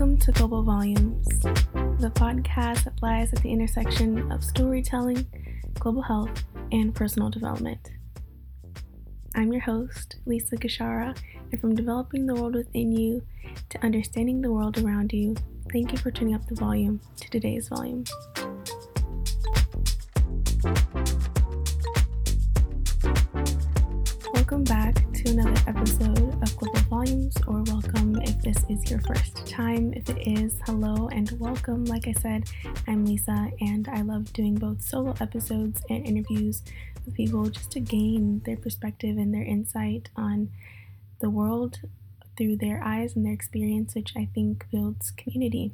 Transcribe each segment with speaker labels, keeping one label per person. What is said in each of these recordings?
Speaker 1: Welcome to Global Volumes, the podcast that lies at the intersection of storytelling, global health, and personal development. I'm your host, Lisa Gachara, and from developing the world within you to understanding the world around you, thank you for turning up the volume to today's volume. This is your first time. If it is, hello and welcome. Like I said, I'm Lisa, and I love doing both solo episodes and interviews with people just to gain their perspective and their insight on the world through their eyes and their experience, which I think builds community.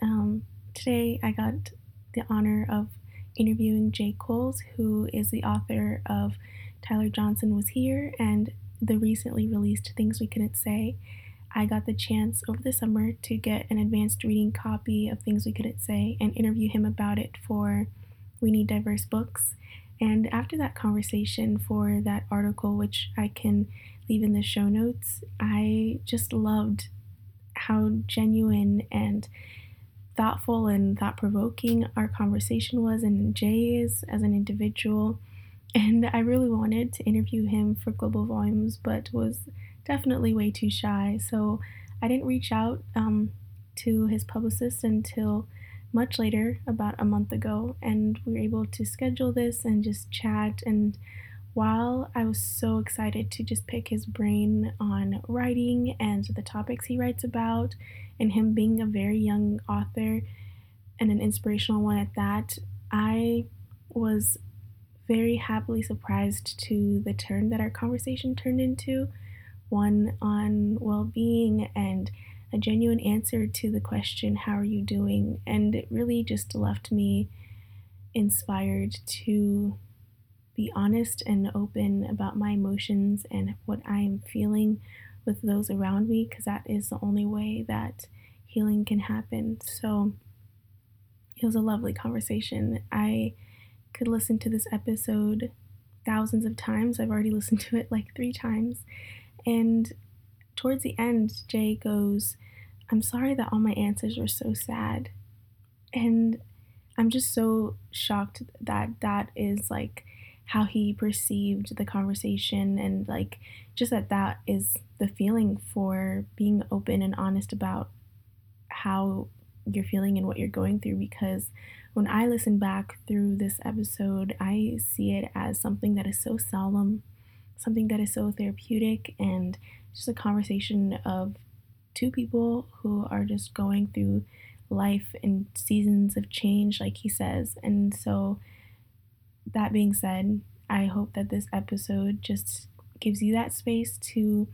Speaker 1: Um, today, I got the honor of interviewing Jay Coles, who is the author of Tyler Johnson Was Here and the recently released Things We Couldn't Say. I got the chance over the summer to get an advanced reading copy of Things We Couldn't Say and interview him about it for We Need Diverse Books. And after that conversation for that article, which I can leave in the show notes, I just loved how genuine and thoughtful and thought provoking our conversation was, and Jay is as an individual. And I really wanted to interview him for Global Volumes, but was definitely way too shy. So I didn't reach out um, to his publicist until much later, about a month ago, and we were able to schedule this and just chat. And while I was so excited to just pick his brain on writing and the topics he writes about, and him being a very young author and an inspirational one at that, I was very happily surprised to the turn that our conversation turned into one on well being and a genuine answer to the question, How are you doing? And it really just left me inspired to be honest and open about my emotions and what I am feeling with those around me because that is the only way that healing can happen. So it was a lovely conversation. I could listen to this episode thousands of times. I've already listened to it like three times. And towards the end, Jay goes, I'm sorry that all my answers were so sad. And I'm just so shocked that that is like how he perceived the conversation and like just that that is the feeling for being open and honest about how you're feeling and what you're going through because when I listen back through this episode, I see it as something that is so solemn, something that is so therapeutic, and just a conversation of two people who are just going through life in seasons of change, like he says. And so, that being said, I hope that this episode just gives you that space to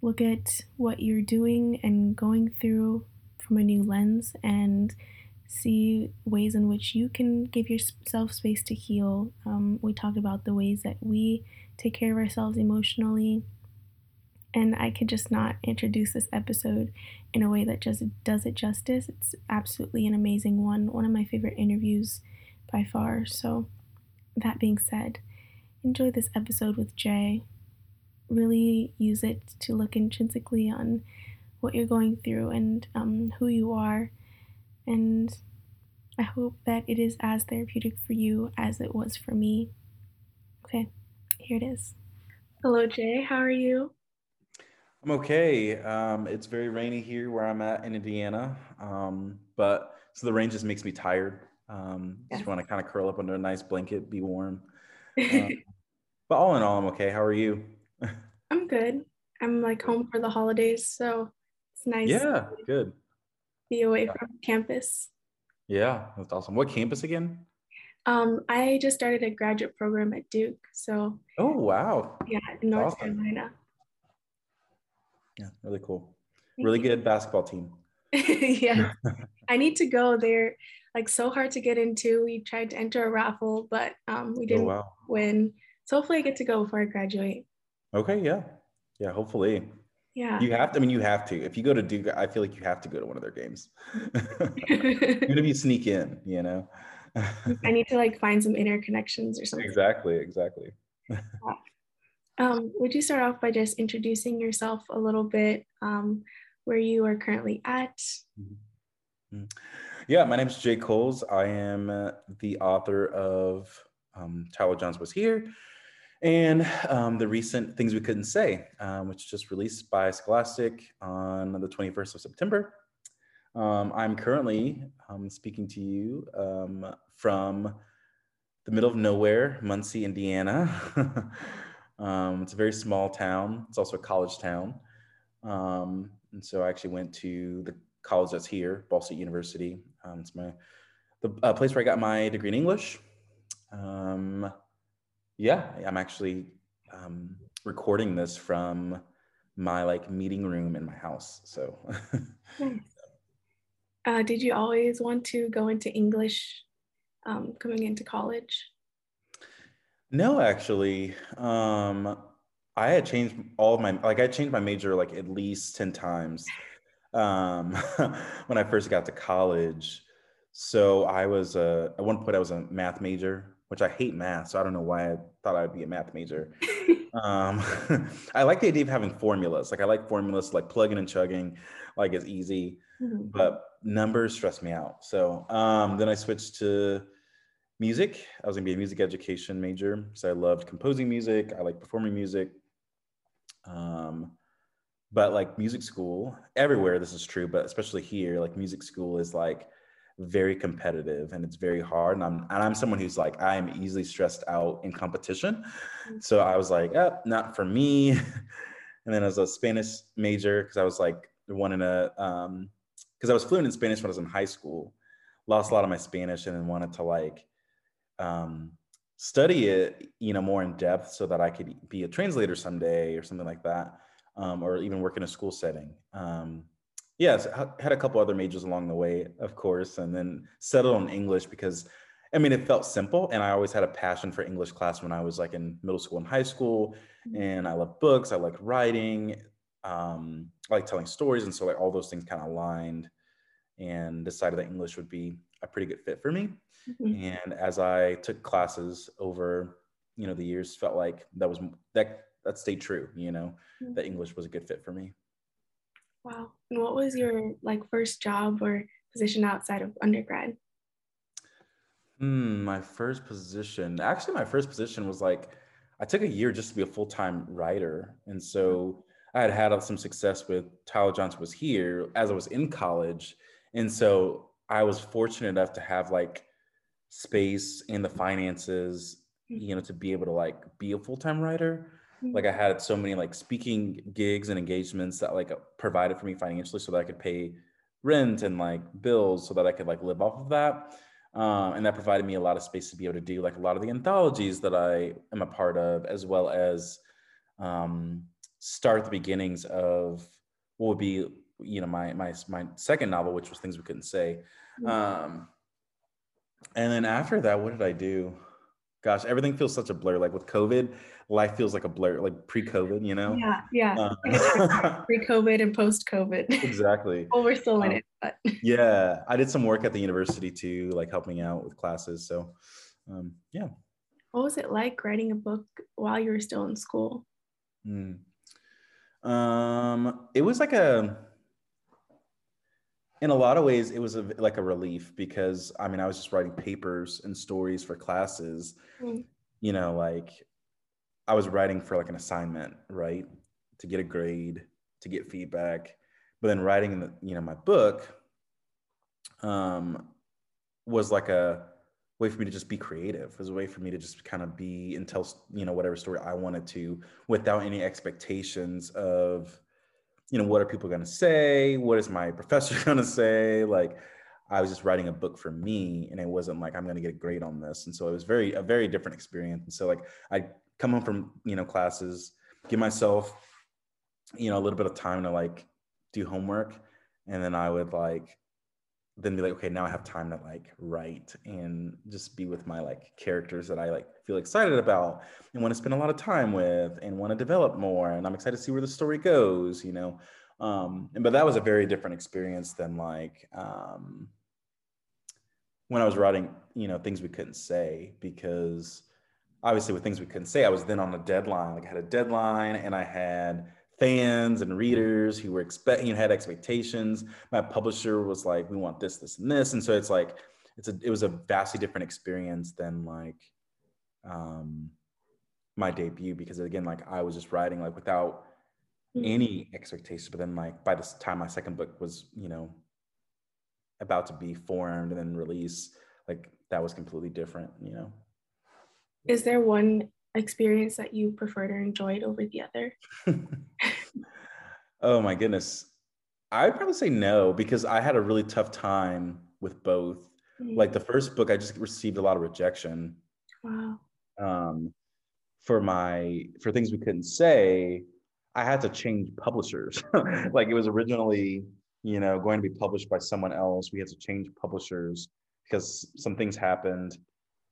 Speaker 1: look at what you're doing and going through from a new lens and see ways in which you can give yourself space to heal. Um, we talked about the ways that we take care of ourselves emotionally. And I could just not introduce this episode in a way that just does it justice. It's absolutely an amazing one, one of my favorite interviews by far. So, that being said, enjoy this episode with Jay. Really use it to look intrinsically on what you're going through and um, who you are and I hope that it is as therapeutic for you as it was for me. Okay, here it is. Hello, Jay. How are you?
Speaker 2: I'm okay. Um, it's very rainy here where I'm at in Indiana, um, but so the rain just makes me tired. Um, yes. Just want to kind of curl up under a nice blanket, be warm. Um, but all in all, I'm okay. How are you?
Speaker 1: I'm good. I'm like home for the holidays, so it's nice.
Speaker 2: Yeah, good
Speaker 1: be away from campus.
Speaker 2: Yeah, that's awesome. What campus again?
Speaker 1: Um, I just started a graduate program at Duke. So
Speaker 2: Oh wow.
Speaker 1: Yeah, in North awesome. Carolina.
Speaker 2: Yeah, really cool. Really good basketball team.
Speaker 1: yeah. I need to go. They're like so hard to get into. We tried to enter a raffle, but um, we oh, didn't oh, wow. win. So hopefully I get to go before I graduate.
Speaker 2: Okay, yeah. Yeah, hopefully.
Speaker 1: Yeah.
Speaker 2: You have to, I mean, you have to. If you go to Duke, I feel like you have to go to one of their games. Even if you sneak in, you know?
Speaker 1: I need to like find some interconnections or something.
Speaker 2: Exactly, exactly.
Speaker 1: um, would you start off by just introducing yourself a little bit? Um, where you are currently at.
Speaker 2: Mm-hmm. mm-hmm. Yeah, my name is Jay Coles. I am uh, the author of um, Tyler Johns Was Here and um, the recent Things We Couldn't Say, um, which just released by Scholastic on the 21st of September. Um, I'm currently um, speaking to you um, from the middle of nowhere, Muncie, Indiana. Um, it's a very small town. It's also a college town. and so I actually went to the college that's here, Ball State University. it's my the uh, place where I got my degree in English. Yeah, I'm actually um, recording this from my like meeting room in my house. So,
Speaker 1: nice. uh, did you always want to go into English um, coming into college?
Speaker 2: No, actually. Um, I had changed all of my like I changed my major like at least 10 times um, when I first got to college. So I was a, at one point I was a math major which I hate math, so I don't know why I thought I'd be a math major. um, I like the idea of having formulas. Like I like formulas, like plugging and chugging, like it's easy. Mm-hmm. But numbers stress me out. So um, then I switched to music. I was gonna be a music education major because I loved composing music. I like performing music. Um, but like music school, everywhere this is true, but especially here, like music school is like very competitive and it's very hard. And I'm and I'm someone who's like I am easily stressed out in competition. Mm. So I was like, oh, not for me. and then as a Spanish major, because I was like one in a um because I was fluent in Spanish when I was in high school, lost a lot of my Spanish and then wanted to like um study it, you know, more in depth so that I could be a translator someday or something like that. Um, or even work in a school setting. Um, yes, I had a couple other majors along the way, of course, and then settled on English because I mean, it felt simple. And I always had a passion for English class when I was like in middle school and high school. Mm-hmm. And I love books, I like writing, um, I like telling stories. And so, like, all those things kind of aligned and decided that English would be a pretty good fit for me. Mm-hmm. And as I took classes over, you know, the years, felt like that was that that stayed true, you know, mm-hmm. that English was a good fit for me.
Speaker 1: Wow. And what was your like first job or position outside of undergrad?
Speaker 2: Hmm, my first position. Actually, my first position was like I took a year just to be a full-time writer. And so I had had some success with Tyler Johns was here as I was in college. And so I was fortunate enough to have like space and the finances, hmm. you know, to be able to like be a full-time writer like i had so many like speaking gigs and engagements that like provided for me financially so that i could pay rent and like bills so that i could like live off of that. Um, and that provided me a lot of space to be able to do like a lot of the anthologies that i am a part of as well as um, start the beginnings of what would be you know my my my second novel which was things we couldn't say. Um, and then after that what did i do gosh everything feels such a blur like with covid life feels like a blur, like pre-COVID, you know?
Speaker 1: Yeah, yeah. Uh, pre-COVID and post-COVID.
Speaker 2: Exactly.
Speaker 1: well, we're still in um, it,
Speaker 2: but yeah, I did some work at the university too, like helping out with classes. So, um, yeah.
Speaker 1: What was it like writing a book while you were still in school?
Speaker 2: Mm. Um, it was like a. In a lot of ways, it was a, like a relief because I mean, I was just writing papers and stories for classes. Mm. You know, like I was writing for like an assignment, right? To get a grade, to get feedback. But then writing the, you know, my book um, was like a way for me to just be creative. It was a way for me to just kind of be and tell, you know, whatever story I wanted to without any expectations of, you know, what are people going to say? What is my professor going to say? Like, I was just writing a book for me, and it wasn't like I'm going to get a grade on this. And so it was very a very different experience. And so like I come home from you know classes give myself you know a little bit of time to like do homework and then i would like then be like okay now i have time to like write and just be with my like characters that i like feel excited about and want to spend a lot of time with and want to develop more and i'm excited to see where the story goes you know um and, but that was a very different experience than like um when i was writing you know things we couldn't say because obviously with things we couldn't say, I was then on a deadline. Like I had a deadline and I had fans and readers who were expecting, you know, had expectations. My publisher was like, we want this, this, and this. And so it's like, it's a, it was a vastly different experience than like, um, my debut because again, like I was just writing like without mm-hmm. any expectations. But then like by the time my second book was, you know, about to be formed and then release, like that was completely different, you know.
Speaker 1: Is there one experience that you preferred or enjoyed over the other?
Speaker 2: oh my goodness. I'd probably say no because I had a really tough time with both. Mm-hmm. Like the first book, I just received a lot of rejection. Wow. Um, for my for things we couldn't say, I had to change publishers. like it was originally, you know, going to be published by someone else. We had to change publishers because some things happened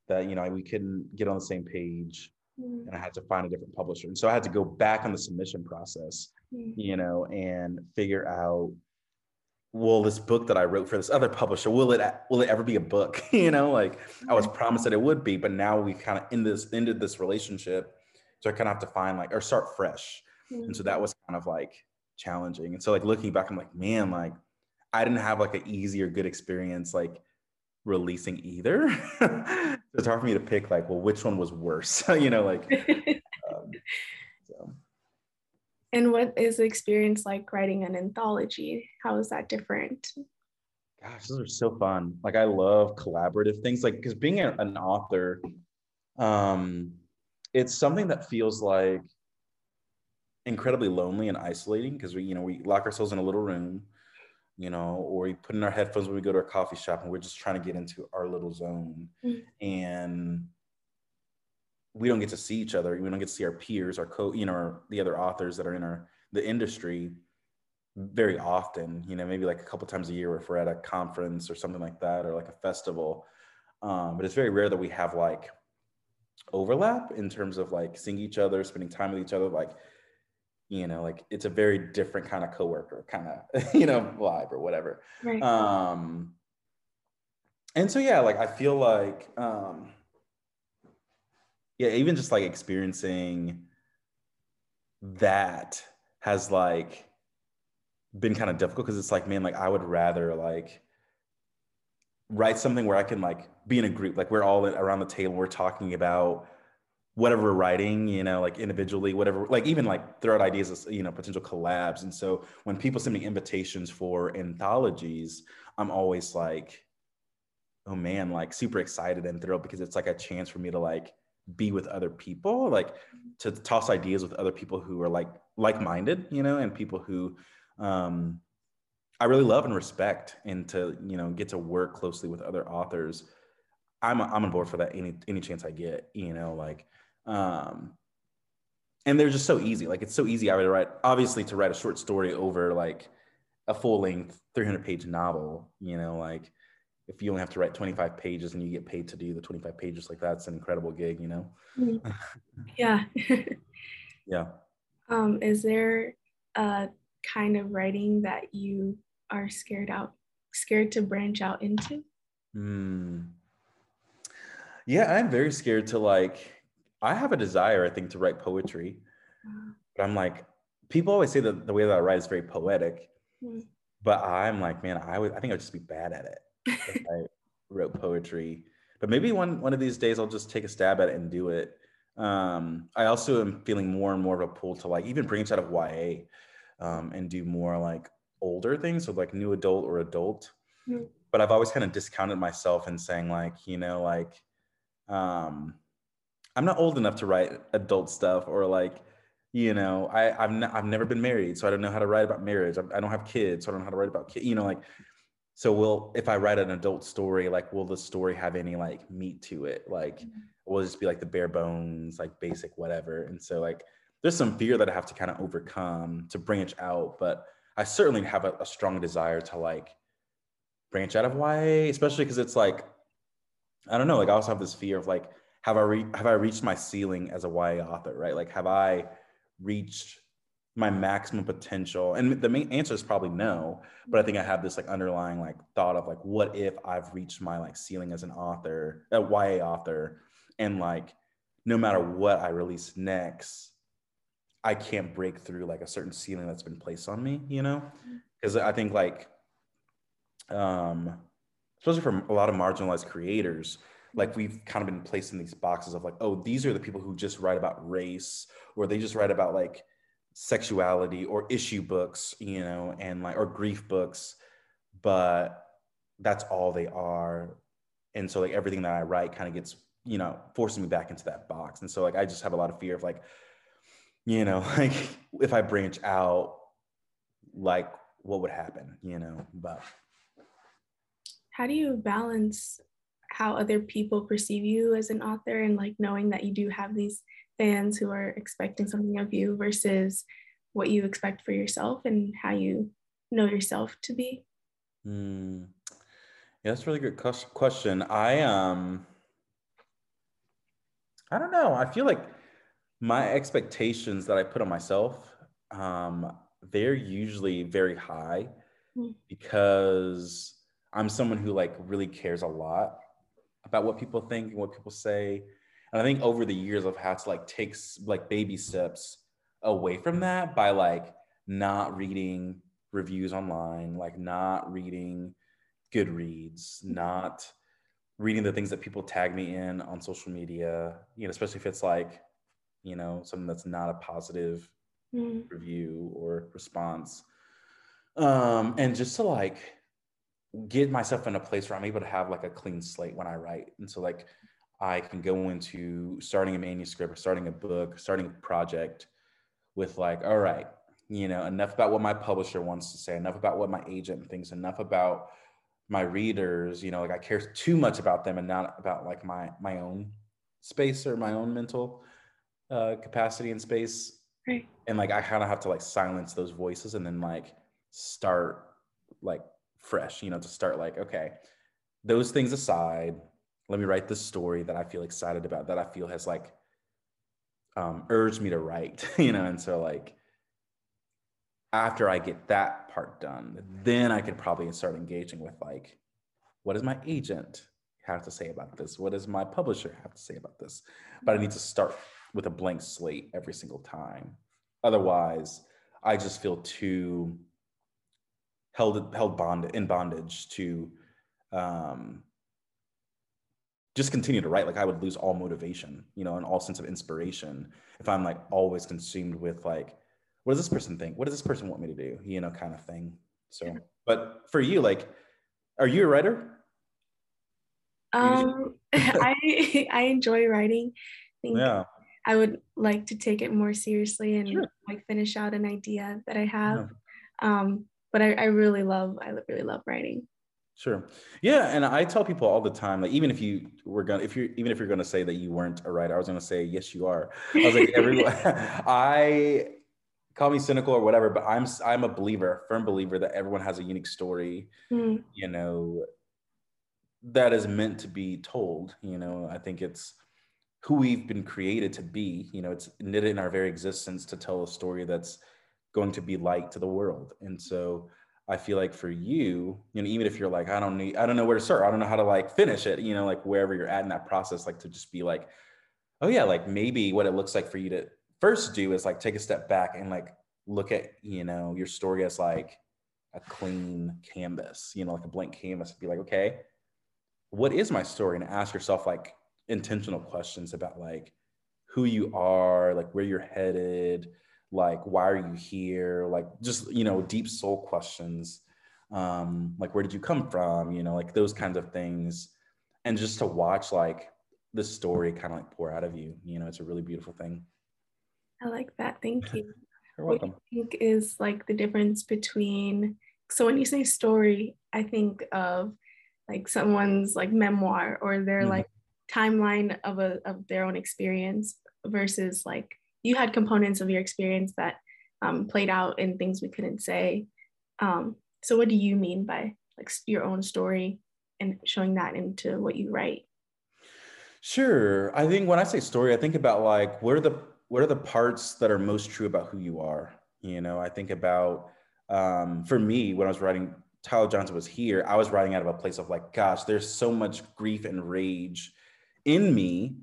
Speaker 2: that you know we couldn't get on the same page mm. and i had to find a different publisher and so i had to go back on the submission process mm. you know and figure out well this book that i wrote for this other publisher will it will it ever be a book you know like i was promised that it would be but now we kind of this ended this relationship so i kind of have to find like or start fresh mm. and so that was kind of like challenging and so like looking back i'm like man like i didn't have like an easy or good experience like releasing either. it's hard for me to pick like, well, which one was worse? you know, like. Um,
Speaker 1: so. And what is the experience like writing an anthology? How is that different?
Speaker 2: Gosh, those are so fun. Like I love collaborative things. Like because being a, an author, um, it's something that feels like incredibly lonely and isolating because we, you know, we lock ourselves in a little room you know, or we put in our headphones when we go to a coffee shop and we're just trying to get into our little zone. Mm-hmm. And we don't get to see each other. We don't get to see our peers, our co, you know, our, the other authors that are in our the industry very often. You know, maybe like a couple times a year if we're at a conference or something like that, or like a festival. Um, but it's very rare that we have like overlap in terms of like seeing each other, spending time with each other, like you know like it's a very different kind of coworker kind of you know vibe or whatever right. um and so yeah like i feel like um yeah even just like experiencing that has like been kind of difficult because it's like man like i would rather like write something where i can like be in a group like we're all around the table we're talking about whatever we're writing, you know, like individually, whatever, like even like throw out ideas of, you know, potential collabs. And so when people send me invitations for anthologies, I'm always like, oh man, like super excited and thrilled because it's like a chance for me to like be with other people, like to toss ideas with other people who are like like-minded, you know, and people who um I really love and respect and to, you know, get to work closely with other authors. I'm I'm on board for that any any chance I get, you know, like um, and they're just so easy. Like it's so easy. I would write, obviously, to write a short story over like a full length 300 page novel, you know, like if you only have to write 25 pages and you get paid to do the 25 pages, like that's an incredible gig, you know?
Speaker 1: Mm-hmm. Yeah.
Speaker 2: yeah.
Speaker 1: Um, is there a kind of writing that you are scared out, scared to branch out into?
Speaker 2: Hmm. Yeah, I'm very scared to like I have a desire, I think, to write poetry. But I'm like, people always say that the way that I write is very poetic. Mm. But I'm like, man, I would I think I'd just be bad at it if I wrote poetry. But maybe one one of these days I'll just take a stab at it and do it. Um, I also am feeling more and more of a pull to like even branch out of YA um, and do more like older things, so like new adult or adult. Mm. But I've always kind of discounted myself and saying like, you know, like um, I'm not old enough to write adult stuff or like, you know, I, I've, I've never been married, so I don't know how to write about marriage. I, I don't have kids, so I don't know how to write about kids, you know, like, so will, if I write an adult story, like, will the story have any like meat to it? Like, mm-hmm. will it just be like the bare bones, like basic, whatever. And so like, there's some fear that I have to kind of overcome to branch out, but I certainly have a, a strong desire to like branch out of YA, especially because it's like, I don't know, like I also have this fear of like, have I re- have I reached my ceiling as a YA author, right? Like, have I reached my maximum potential? And the main answer is probably no. But I think I have this like underlying like thought of like, what if I've reached my like ceiling as an author, a YA author, and like, no matter what I release next, I can't break through like a certain ceiling that's been placed on me, you know? Because I think like, um, especially for a lot of marginalized creators, like we've kind of been placed in these boxes of like, oh, these are the people who just write about race, or they just write about like sexuality or issue books, you know, and like or grief books, but that's all they are. And so like everything that I write kind of gets, you know, forcing me back into that box. And so like I just have a lot of fear of like, you know, like if I branch out, like what would happen, you know, but
Speaker 1: how do you balance how other people perceive you as an author and like knowing that you do have these fans who are expecting something of you versus what you expect for yourself and how you know yourself to be
Speaker 2: mm. yeah that's a really good question i um i don't know i feel like my expectations that i put on myself um they're usually very high mm. because i'm someone who like really cares a lot about what people think and what people say. And I think over the years I've had to like take like baby steps away from that by like not reading reviews online, like not reading Goodreads, not reading the things that people tag me in on social media, you know, especially if it's like, you know, something that's not a positive mm. review or response. Um, and just to like get myself in a place where I'm able to have like a clean slate when I write. And so like I can go into starting a manuscript or starting a book, starting a project with like, all right, you know, enough about what my publisher wants to say, enough about what my agent thinks, enough about my readers, you know, like I care too much about them and not about like my my own space or my own mental uh capacity and space. Right. And like I kind of have to like silence those voices and then like start like fresh, you know, to start like, okay, those things aside, let me write this story that I feel excited about, that I feel has like um, urged me to write, you know, and so like after I get that part done, then I could probably start engaging with like, what does my agent have to say about this? What does my publisher have to say about this? But I need to start with a blank slate every single time. Otherwise, I just feel too held held bond in bondage to um, just continue to write. Like i would lose all motivation you know and all sense of inspiration if i'm like always consumed with like what does this person think? What does this person want me to do? You know kind of thing. So but for you like are you a writer?
Speaker 1: Um i i enjoy writing. I think yeah. I would like to take it more seriously and sure. like finish out an idea that i have. Yeah. um but I, I really love I really love writing.
Speaker 2: Sure. Yeah, and I tell people all the time, like even if you were gonna, if you even if you're gonna say that you weren't a writer, I was gonna say yes, you are. I was like, everyone, I call me cynical or whatever, but I'm I'm a believer, a firm believer that everyone has a unique story. Mm. You know, that is meant to be told. You know, I think it's who we've been created to be. You know, it's knitted in our very existence to tell a story that's going to be light to the world. And so I feel like for you, you know, even if you're like, I don't need, I don't know where to start, I don't know how to like finish it, you know, like wherever you're at in that process, like to just be like, oh yeah, like maybe what it looks like for you to first do is like take a step back and like look at, you know, your story as like a clean canvas, you know, like a blank canvas and be like, okay, what is my story? And ask yourself like intentional questions about like who you are, like where you're headed, like why are you here? Like just you know deep soul questions. Um like where did you come from? You know like those kinds of things. And just to watch like the story kind of like pour out of you you know it's a really beautiful thing.
Speaker 1: I like that. Thank you. You're welcome. what do you think is like the difference between so when you say story i think of like someone's like memoir or their mm-hmm. like timeline of a of their own experience versus like you had components of your experience that um, played out in things we couldn't say. Um, so what do you mean by like your own story and showing that into what you write?
Speaker 2: Sure. I think when I say story, I think about like what are the what are the parts that are most true about who you are? You know, I think about um, for me when I was writing Tyler Johnson was here, I was writing out of a place of like, gosh, there's so much grief and rage in me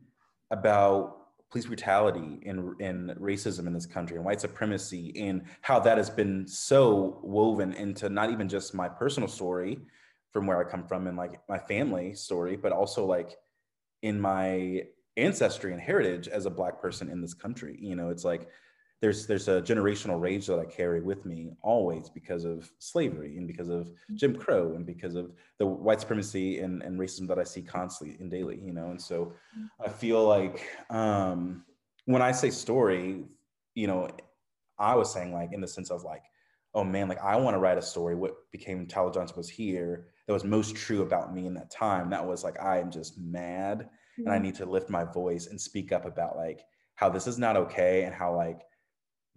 Speaker 2: about police brutality and, and racism in this country and white supremacy and how that has been so woven into not even just my personal story from where I come from and like my family story, but also like in my ancestry and heritage as a black person in this country. You know, it's like there's there's a generational rage that I carry with me always because of slavery and because of Jim Crow and because of the white supremacy and, and racism that I see constantly and daily, you know. And so I feel like um, when I say story, you know, I was saying like in the sense of like, oh man, like I want to write a story. What became Tyler Johnson was here that was most true about me in that time. That was like I am just mad mm-hmm. and I mm-hmm. need to lift my voice and speak up about like how this is not okay and how like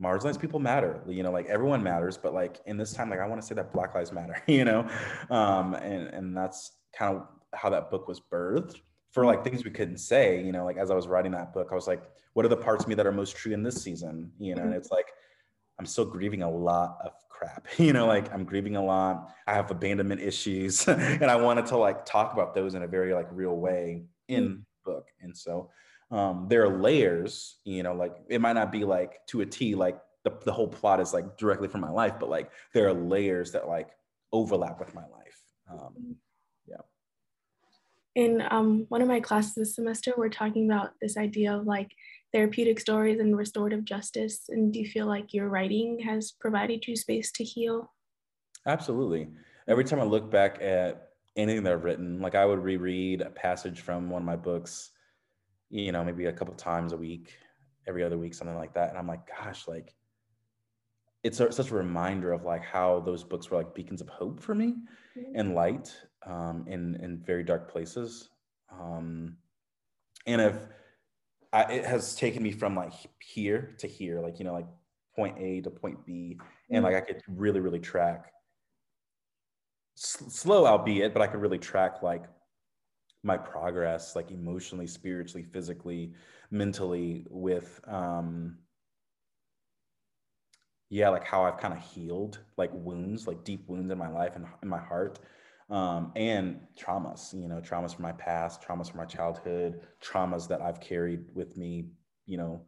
Speaker 2: marginalized people matter you know like everyone matters but like in this time like i want to say that black lives matter you know? Um and and that's kind of how that book was birthed. For like things we couldn't say you know like as i was writing that book i was like what are the parts of me that are most true in this season you know? And mm-hmm. it's like i'm still grieving a lot of crap you know? Like i'm grieving a lot. I have abandonment issues and i wanted to like talk about those in a very like real way in mm. book. And so um, there are layers, you know, like it might not be like to a T, like the, the whole plot is like directly from my life, but like there are layers that like overlap with my life. Um, yeah.
Speaker 1: In um, one of my classes this semester, we're talking about this idea of like therapeutic stories and restorative justice. And do you feel like your writing has provided you space to heal?
Speaker 2: Absolutely. Every time I look back at anything that I've written, like I would reread a passage from one of my books you know, maybe a couple times a week, every other week, something like that. And I'm like, gosh, like it's a, such a reminder of like how those books were like beacons of hope for me mm-hmm. and light um, in in very dark places. Um, and if I, it has taken me from like here to here, like you know, like point A to point B, and mm-hmm. like I could really, really track slow, albeit, but I could really track like my progress like emotionally spiritually physically mentally with um yeah like how i've kind of healed like wounds like deep wounds in my life and in my heart um and traumas you know traumas from my past traumas from my childhood traumas that i've carried with me you know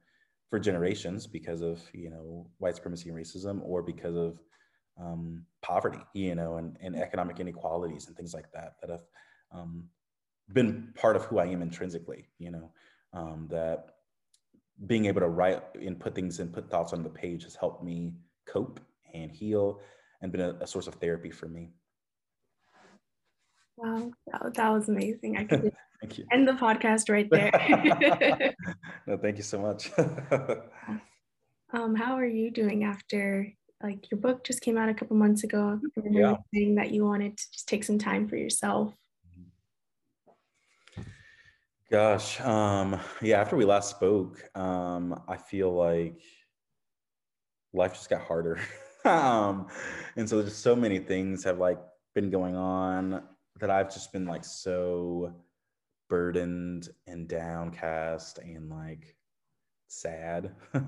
Speaker 2: for generations because of you know white supremacy and racism or because of um, poverty you know and, and economic inequalities and things like that that have um, been part of who I am intrinsically, you know, um, that being able to write and put things and put thoughts on the page has helped me cope and heal and been a, a source of therapy for me.
Speaker 1: Wow, that, that was amazing. I could thank you. end the podcast right there.
Speaker 2: no, thank you so much.
Speaker 1: um, how are you doing after like your book just came out a couple months ago? yeah. saying that you wanted to just take some time for yourself
Speaker 2: Gosh, um, yeah. After we last spoke, um, I feel like life just got harder, um, and so just so many things have like been going on that I've just been like so burdened and downcast and like sad. uh,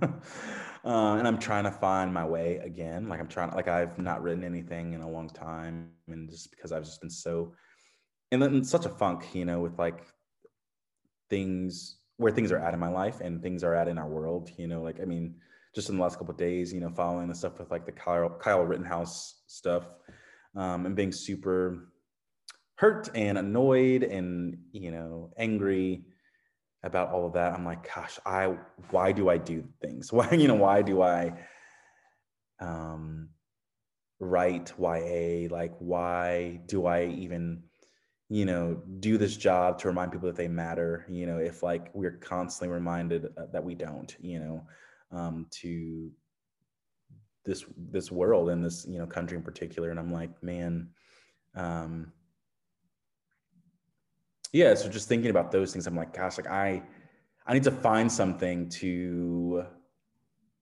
Speaker 2: and I'm trying to find my way again. Like I'm trying, like I've not written anything in a long time, and just because I've just been so in, in such a funk, you know, with like things where things are at in my life and things are at in our world. You know, like I mean, just in the last couple days, you know, following the stuff with like the Kyle Kyle Rittenhouse stuff, um, and being super hurt and annoyed and you know angry about all of that. I'm like, gosh, I why do I do things? Why you know why do I um, write YA? Like why do I even you know do this job to remind people that they matter you know if like we're constantly reminded uh, that we don't you know um, to this this world and this you know country in particular. And i'm like man um yeah so just thinking about those things i'm like gosh like i i need to find something to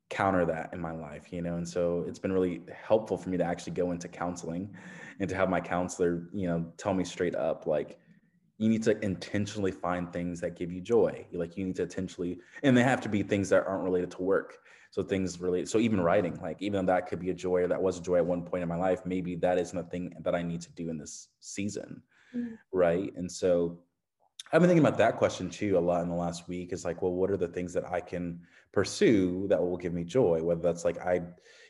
Speaker 2: counter that in my life you know? And so it's been really helpful for me to actually go into counseling and to have my counselor you know tell me straight up like you need to intentionally find things that give you joy like you need to intentionally and they have to be things that aren't related to work so things related so even writing like even though that could be a joy or that was a joy at one point in my life maybe that isn't a thing that i need to do in this season mm-hmm. right and so I've been thinking about that question too a lot in the last week. Is like, well, what are the things that I can pursue that will give me joy? Whether that's like I,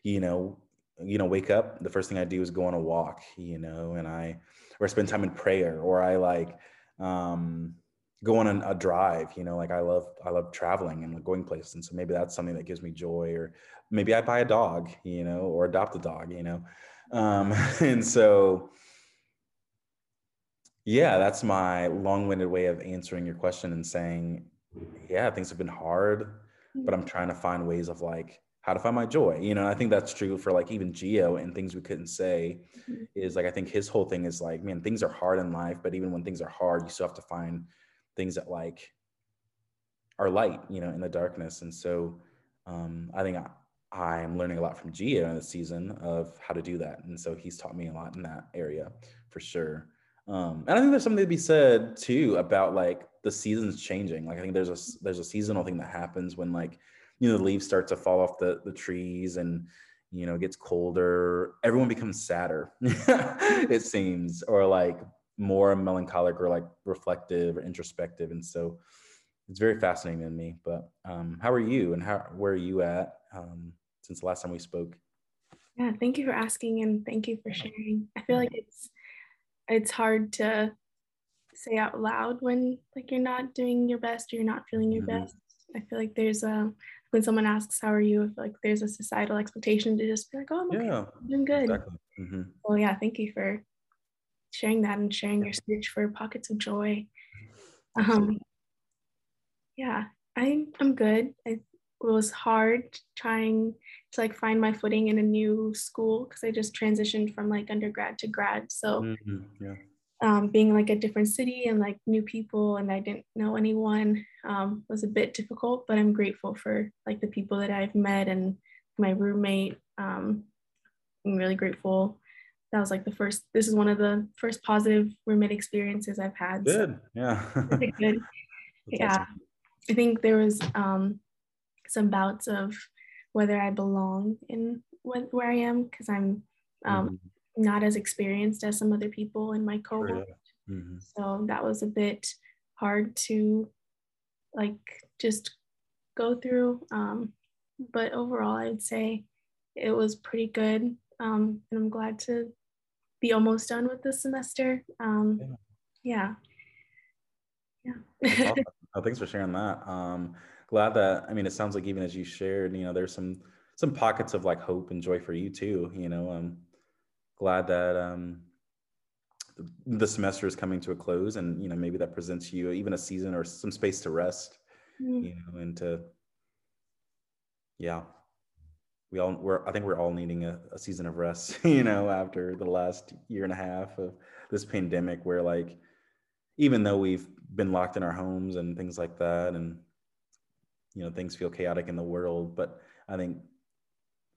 Speaker 2: you know, you know, wake up, the first thing I do is go on a walk, you know, and I or spend time in prayer, or I like um go on a, a drive, you know, like I love I love traveling and going places. And so maybe that's something that gives me joy, or maybe I buy a dog, you know, or adopt a dog, you know. Um, and so yeah, that's my long-winded way of answering your question and saying, yeah, things have been hard, but I'm trying to find ways of like how to find my joy. You know, I think that's true for like even Gio and things we couldn't say mm-hmm. is like I think his whole thing is like, man, things are hard in life, but even when things are hard, you still have to find things that like are light, you know, in the darkness. And so um, I think I, I'm learning a lot from Gio in the season of how to do that. And so he's taught me a lot in that area for sure. Um, and I think there's something to be said too about like the seasons changing. Like I think there's a there's a seasonal thing that happens when like you know the leaves start to fall off the the trees and you know it gets colder. Everyone becomes sadder, it seems, or like more melancholic or like reflective or introspective. And so it's very fascinating to me. But um, how are you and how where are you at um, since the last time we spoke?
Speaker 1: Yeah, thank you for asking and thank you for sharing. I feel like it's it's hard to say out loud when like you're not doing your best or you're not feeling your mm-hmm. best. I feel like there's a when someone asks how are you, I feel like there's a societal expectation to just be like, oh, I'm okay, yeah, I'm doing good. Exactly. Mm-hmm. Well, yeah, thank you for sharing that and sharing your search for pockets of joy. Um, yeah, i'm I'm good. I, it was hard trying to like find my footing in a new school because I just transitioned from like undergrad to grad. So mm-hmm. yeah. Um, being like a different city and like new people and I didn't know anyone um, was a bit difficult, but I'm grateful for like the people that I've met and my roommate. Um, I'm really grateful. That was like the first, this is one of the first positive roommate experiences I've had.
Speaker 2: Good. So yeah. good.
Speaker 1: yeah. Awesome. I think there was um, some bouts of whether I belong in where I am because I'm um, mm-hmm. Not as experienced as some other people in my cohort. Yeah. mm-hmm. So that was a bit hard to like just go through. Um, but overall, I would say it was pretty good. Um, and I'm glad to be almost done with this semester. Um, yeah.
Speaker 2: Yeah. yeah. oh, thanks for sharing that. Um, glad that I mean it sounds like even as you shared, you know, there's some some pockets of like hope and joy for you too. You know, I'm glad that um the semester is coming to a close and you know maybe that presents you even a season or some space to rest mm. you know and to yeah we all we're i think we're all needing a, a season of rest you know after the last year and a half of this pandemic where like even though we've been locked in our homes and things like that and you know things feel chaotic in the world but i think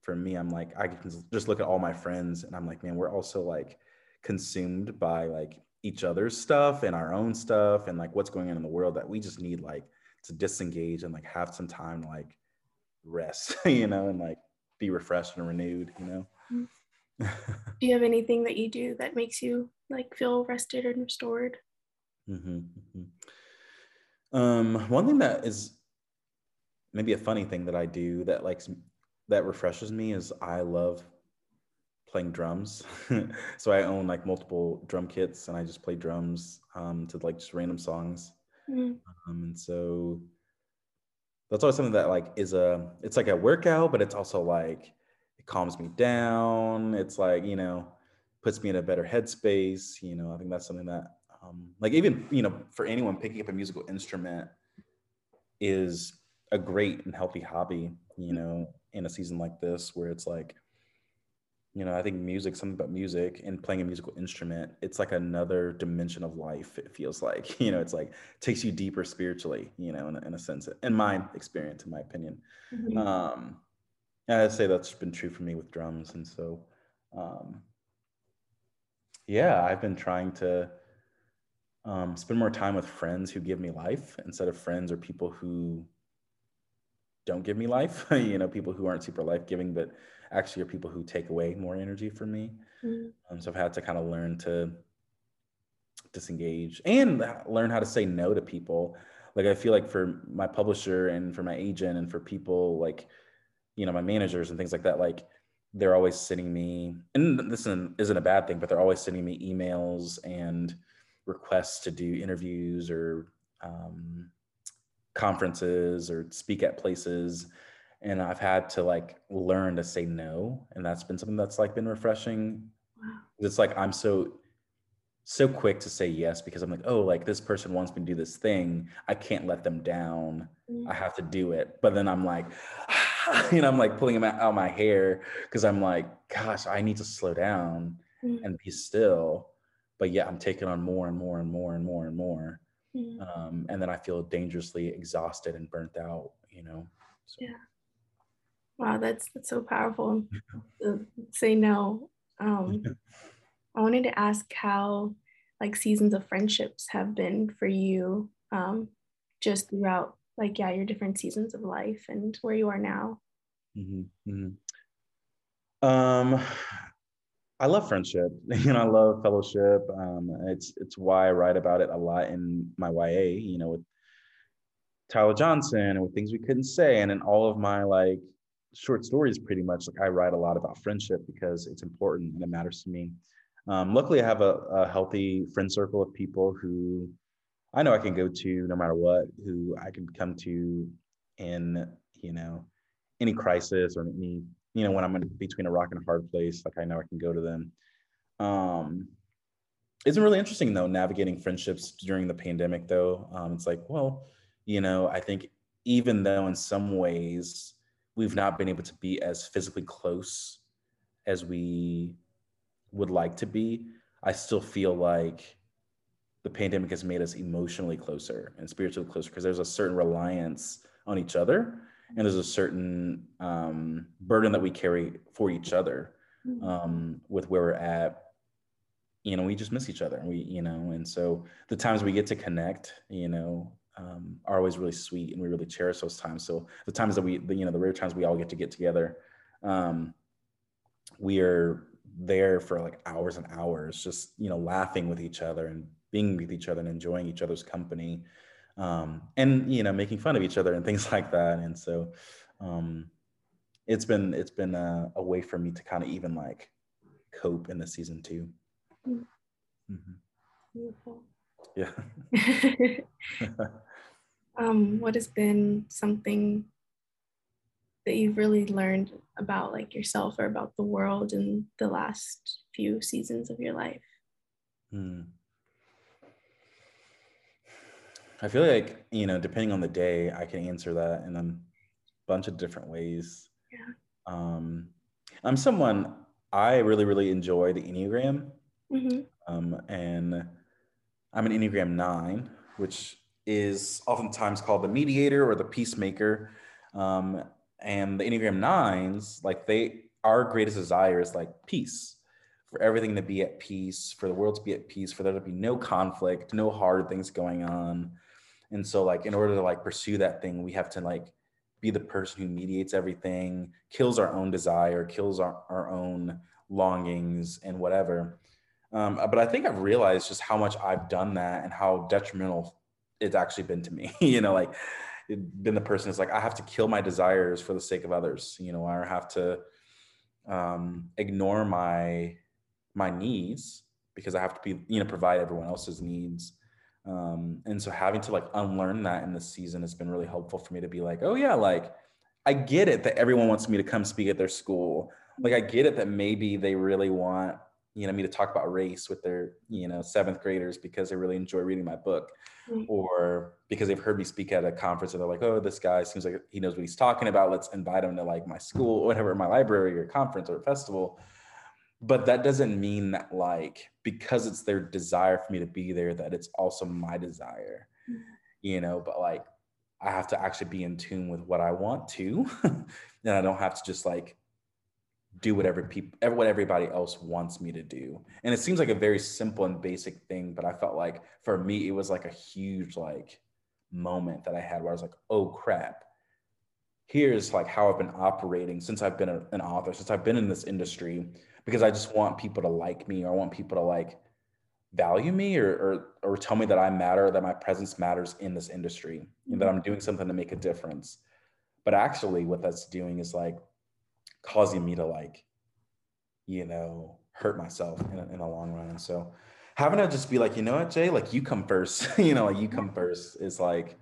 Speaker 2: for me i'm like i can just look at all my friends and i'm like man we're also like consumed by like each other's stuff and our own stuff and like what's going on in the world that we just need like to disengage and like have some time to like rest you know and like be refreshed and renewed you know
Speaker 1: mm-hmm. do you have anything that you do that makes you like feel rested and restored mm-hmm,
Speaker 2: mm-hmm. um one thing that is maybe a funny thing that I do that like that refreshes me is I love playing drums. so I own like multiple drum kits and I just play drums um, to like just random songs. Mm-hmm. Um, and so that's always something that like is a it's like a workout, but it's also like it calms me down. It's like, you know, puts me in a better headspace. You know, I think that's something that um, like even, you know, for anyone picking up a musical instrument is a great and healthy hobby, you know, in a season like this where it's like, you know, I think music, something about music and playing a musical instrument, it's like another dimension of life. It feels like, you know, it's like takes you deeper spiritually, you know, in a, in a sense, in my experience, in my opinion. Mm-hmm. Um, I'd say that's been true for me with drums. And so, um, yeah, I've been trying to um, spend more time with friends who give me life instead of friends or people who don't give me life you know people who aren't super life giving but actually are people who take away more energy from me mm-hmm. um, so i've had to kind of learn to disengage and learn how to say no to people. Like I feel like for my publisher and for my agent and for people like, you know, my managers and things like that, like they're always sending me, and this isn't a bad thing, but they're always sending me emails and requests to do interviews or um, conferences or speak at places and i've had to like learn to say no and that's been something that's like been refreshing wow. it's like i'm so so quick to say yes because i'm like oh like this person wants me to do this thing i can't let them down mm-hmm. i have to do it but then i'm like you know i'm like pulling them out, out my hair because i'm like gosh i need to slow down mm-hmm. and be still but yeah i'm taking on more and more and more and more and more mm-hmm. um, and then I feel dangerously exhausted and burnt out. You know.
Speaker 1: So. Yeah. Wow, that's that's so powerful. say no. Um, I wanted to ask how like seasons of friendships have been for you, um, just throughout like yeah your different seasons of life and where you are now. Mm-hmm,
Speaker 2: mm-hmm. Um, I love friendship. You know, I love fellowship. Um, it's it's why I write about it a lot in my YA. You know, with Tyler Johnson and with things we couldn't say, and in all of my like short stories, pretty much like I write a lot about friendship because it's important and it matters to me. Um, luckily, I have a, a healthy friend circle of people who I know I can go to no matter what, who I can come to in you know any crisis or any you know, when I'm in between a rock and a hard place, like I know I can go to them. Um, it's really interesting though, navigating friendships during the pandemic though. Um, it's like, well, you know, I think even though in some ways we've not been able to be as physically close as we would like to be, I still feel like the pandemic has made us emotionally closer and spiritually closer because there's a certain reliance on each other and there's a certain um, burden that we carry for each other mm-hmm. um, with where we're at. You know we just miss each other. We you know and so the times we get to connect you know um, are always really sweet and we really cherish those times. So the times that we the, you know the rare times we all get to get together um, we are there for like hours and hours just you know laughing with each other and being with each other and enjoying each other's company um, and you know making fun of each other and things like that and so um, it's been it's been a, a, way for me to kind of even like cope in the season too mm. mm-hmm.
Speaker 1: beautiful
Speaker 2: yeah
Speaker 1: um, what has been something that you've really learned about like yourself or about the world in the last few seasons of your life mm.
Speaker 2: I feel like, you know, depending on the day, I can answer that in a bunch of different ways.
Speaker 1: Yeah.
Speaker 2: Um, I'm someone, I really, really enjoy the Enneagram. Mm-hmm. Um, and I'm an Enneagram 9, which is oftentimes called the mediator or the peacemaker. Um, and the Enneagram 9s, like they, our greatest desire is like peace for everything to be at peace, for the world to be at peace, for there to be no conflict, no hard things going on. And so like in order to like pursue that thing, we have to like be the person who mediates everything, kills our own desire, kills our, our own longings and whatever. Um, but I think I've realized just how much I've done that and how detrimental it's actually been to me. you know, like been the person that's like, I have to kill my desires for the sake of others. You know, I have to um, ignore my my needs because I have to be, you know, provide everyone else's needs. Um, and so having to like unlearn that in this season has been really helpful for me to be like, oh yeah, like I get it that everyone wants me to come speak at their school. Like I get it that maybe they really want, you know, me to talk about race with their, you know, seventh graders because they really enjoy reading my book. Mm-hmm. Or because they've heard me speak at a conference and they're like, oh, this guy seems like he knows what he's talking about. Let's invite him to like my school, or whatever, my library or conference or festival but that doesn't mean that like because it's their desire for me to be there that it's also my desire mm-hmm. you know? But like i have to actually be in tune with what i want to and i don't have to just like do whatever people what everybody else wants me to do. And it seems like a very simple and basic thing but i felt like for me it was like a huge like moment that i had where i was like oh crap. Here's like how i've been operating since i've been a, an author since i've been in this industry because I just want people to like me or I want people to like value me or, or or tell me that I matter, that my presence matters in this industry, mm-hmm. that I'm doing something to make a difference. But actually, what that's doing is like causing me to like, you know, hurt myself in, in the long run. And so having to just be like, you know what, Jay, like you come first, you know, like you come first is like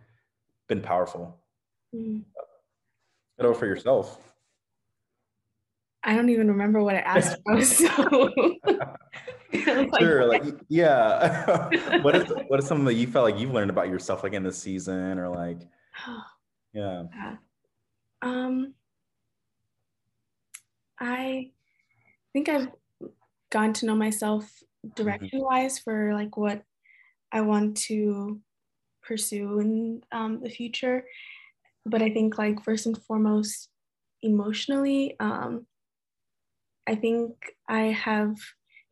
Speaker 2: been powerful. Mm-hmm. Get over for yourself.
Speaker 1: I don't even remember what I asked for. So
Speaker 2: sure, like yeah. what is what is something that you felt like you've learned about yourself like in this season or like yeah.
Speaker 1: Um I think I've gotten to know myself mm-hmm. direction wise for like what I want to pursue in um, the future. But I think like first and foremost, emotionally, um, I think I have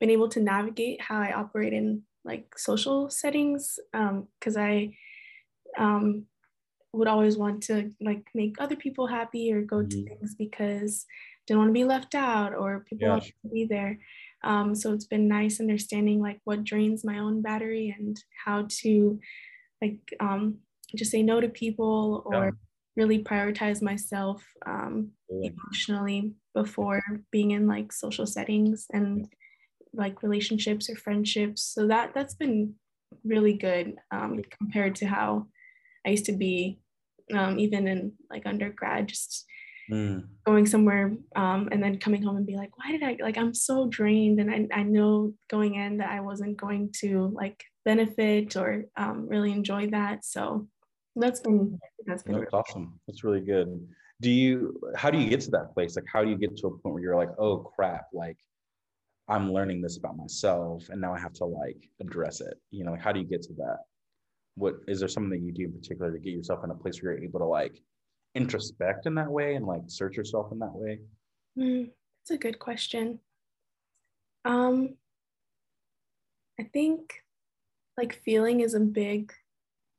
Speaker 1: been able to navigate how I operate in like social settings because um, I um, would always want to like make other people happy or go mm-hmm. to things because didn't want to be left out or people yeah. to be there. Um, so it's been nice understanding like what drains my own battery and how to like um, just say no to people or. Really prioritize myself um, emotionally before being in like social settings and like relationships or friendships. So that that's been really good um, compared to how I used to be um, even in like undergrad, just mm. going somewhere um, and then coming home and be like, why did I like I'm so drained and I, I know going in that I wasn't going to like benefit or um, really enjoy that. So that's been that's been
Speaker 2: that's really awesome. Good. That's really good. Do you how do you get to that place? Like how do you get to a point where you're like, oh crap, like I'm learning this about myself and now I have to like address it. You know, like how do you get to that? What is there something that you do in particular to get yourself in a place where you're able to like introspect in that way and like search yourself in that way?
Speaker 1: Mm, that's a good question. Um, I think like feeling is a big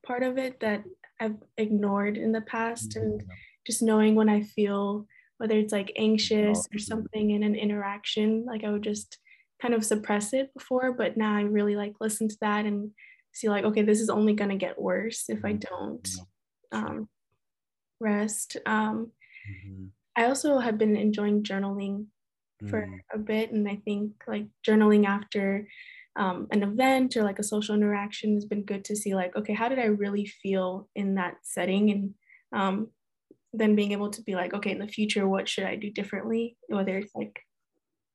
Speaker 1: part of it that I've ignored in the past, mm-hmm. and just knowing when I feel whether it's like anxious or something in an interaction, like I would just kind of suppress it before, but now I really like listen to that and see like, okay, this is only gonna get worse if I mm-hmm. don't um, rest. Um, mm-hmm. I also have been enjoying journaling for mm. a bit, and I think like journaling after um, an event or like a social interaction has been good to see like, okay, how did I really feel in that setting, and um, then being able to be like, okay, in the future, what should I do differently? Whether it's like,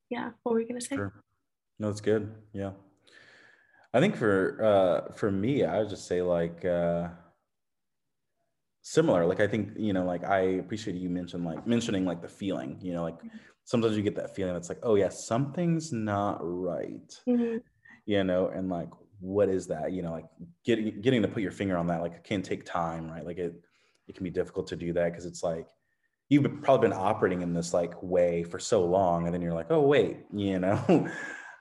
Speaker 1: yeah, what were you gonna say? Sure.
Speaker 2: No, it's good. Yeah. I think for uh for me, I would just say like uh similar like i think you know like i appreciate you mentioned like mentioning like the feeling you know like mm-hmm. sometimes you get that feeling that's like oh yeah something's not right mm-hmm. You know and like what is that? You know like getting getting to put your finger on that like it can take time right? Like it it can be difficult to do that because it's like you've probably been operating in this like way for so long and then you're like oh wait you know?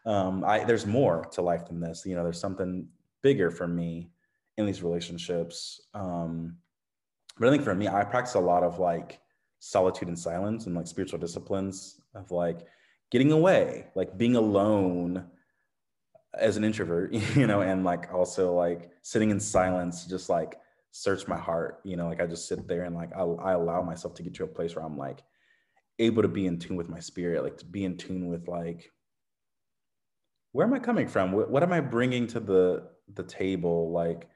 Speaker 2: Um i there's more to life than this you know there's something bigger for me in these relationships um but I think for me, I practice a lot of like solitude and silence and like spiritual disciplines of like getting away, like being alone as an introvert, you know, and like also like sitting in silence, just like search my heart, you know, like I just sit there and like I, I allow myself to get to a place where I'm like able to be in tune with my spirit, like to be in tune with like where am I coming from? What, what am I bringing to the the table? Like,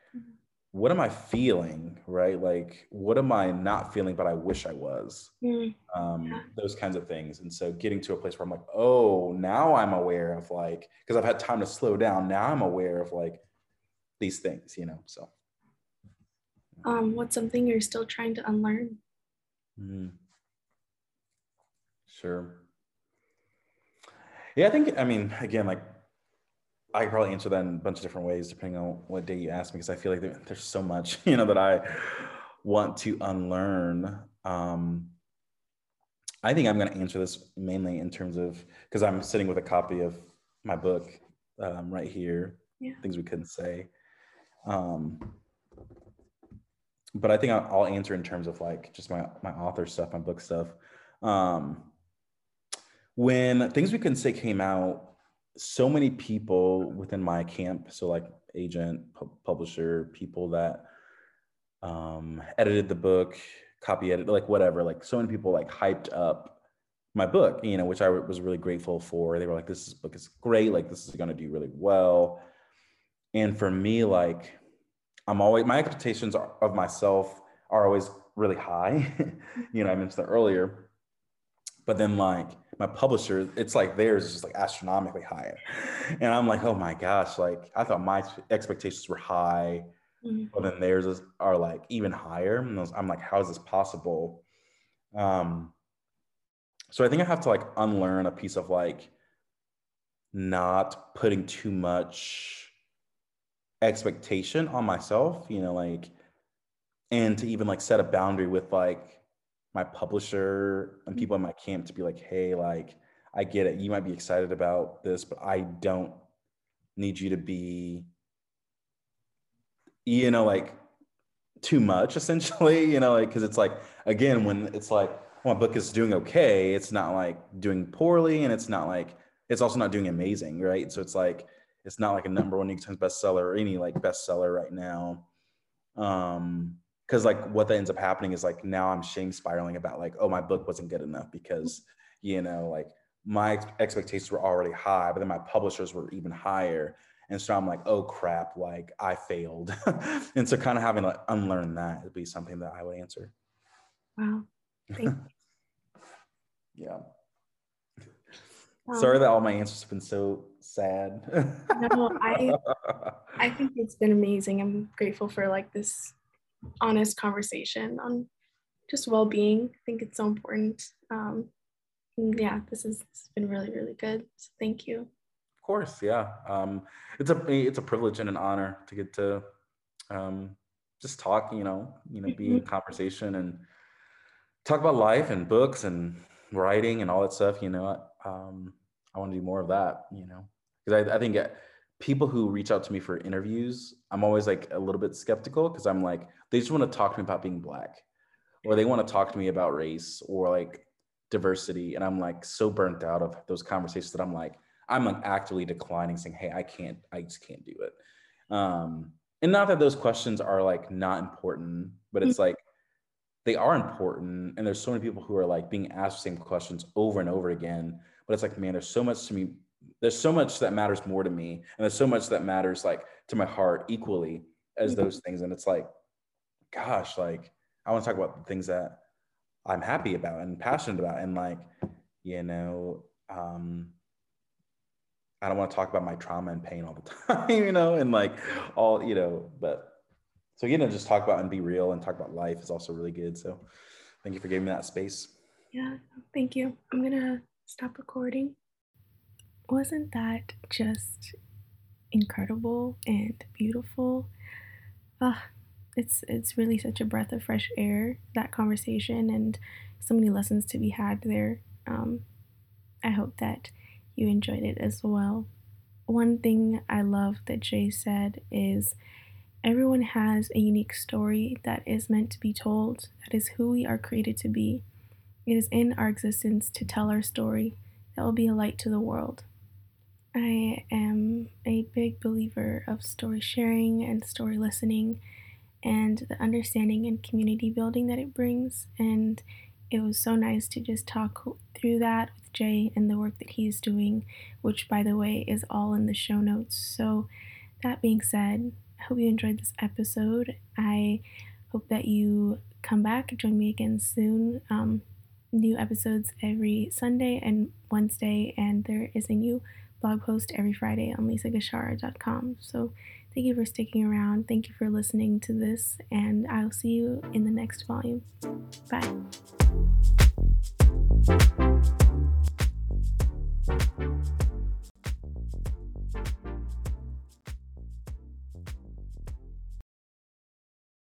Speaker 2: what am I feeling, right? Like, what am I not feeling, but I wish I was? Mm. Um. Those kinds of things. And so getting to a place where I'm like, oh, now I'm aware of like, because I've had time to slow down. Now I'm aware of like these things, you know? So.
Speaker 1: Um, what's something you're still trying to unlearn? Mm.
Speaker 2: Sure. Yeah, I think, I mean, again, like I could probably answer that in a bunch of different ways depending on what day you ask me because I feel like there, there's so much you know that I want to unlearn. Um, I think I'm going to answer this mainly in terms of because I'm sitting with a copy of my book um, right here, yeah. things we couldn't say. Um, but I think I'll, I'll, answer in terms of like just my my author stuff, my book stuff. Um, when things we couldn't say came out, so many people within my camp, so like agent, pu- publisher, people that um, edited the book, copy edit, like whatever, like so many people like hyped up my book, you know, which I was really grateful for. They were like, this book is great, like this is going to do really well. And for me, like, I'm always, my expectations of myself are always really high. you know, I mentioned that earlier. But then, like, my publisher, it's like theirs is just like astronomically higher. And I'm like, oh my gosh, like, I thought my expectations were high, mm-hmm. but then theirs is, are like even higher. And I'm like, how is this possible? Um, so I think I have to like unlearn a piece of like not putting too much expectation on myself, you know, like, and to even like set a boundary with like my publisher and people in my camp to be like, hey, like, I get it. You might be excited about this, but I don't need you to be, you know, like too much essentially, you know, like, cause it's like, again, when it's like, well, my book is doing okay, it's not like doing poorly and it's not like, it's also not doing amazing, right? So it's like, it's not like a number one New York Times bestseller or any like bestseller right now. Um, because like what that ends up happening is like now I'm shame spiraling about like, oh, my book wasn't good enough because you know, like my expectations were already high, but then my publishers were even higher. And so I'm like, oh crap, like I failed. and so kind of having to unlearn that would be something that I would answer.
Speaker 1: Wow. Thank you.
Speaker 2: yeah. Um, Sorry that all my answers have been so sad.
Speaker 1: no, I I think it's been amazing. I'm grateful for like this honest conversation on just well-being. I think it's so important. Um, yeah, this, is, this has been really, really good. So thank you.
Speaker 2: Of course, yeah. Um, it's a it's a privilege and an honor to get to um, just talk. You know, you know, be in mm-hmm. conversation and talk about life and books and writing and all that stuff. You know, um, I want to do more of that. You know, because I, I think people who reach out to me for interviews, I'm always like a little bit skeptical because I'm like, they just want to talk to me about being black, or they want to talk to me about race or like diversity, and I'm like so burnt out of those conversations that I'm like, I'm like actively declining, saying, hey, I can't, I just can't do it. Um, and not that those questions are like not important, but it's like they are important, and there's so many people who are like being asked the same questions over and over again. But it's like, man, there's so much to me there's so much that matters more to me and there's so much that matters like to my heart equally as mm-hmm. those things and it's like gosh like i want to talk about the things that i'm happy about and passionate about and like you know um i don't want to talk about my trauma and pain all the time you know and like all you know but so you know just talk about and be real and talk about life is also really good so thank you for giving me that space.
Speaker 1: Yeah thank you. I'm gonna stop recording. Wasn't that just incredible and beautiful? Uh, it's it's really such a breath of fresh air that conversation and so many lessons to be had there. Um, I hope that you enjoyed it as well. One thing I love that Jay said is everyone has a unique story that is meant to be told. That is who we are created to be. It is in our existence to tell our story that will be a light to the world. I am a big believer of story sharing and story listening and the understanding and community building that it brings. And it was so nice to just talk through that with Jay and the work that he's doing, which, by the way, is all in the show notes. So, that being said, I hope you enjoyed this episode. I hope that you come back, join me again soon. Um, new episodes every Sunday and Wednesday, and there is a new blog post every Friday on lisagachara.com. So Thank you for sticking around. Thank you for listening to this, and I'll see you in the next volume. Bye.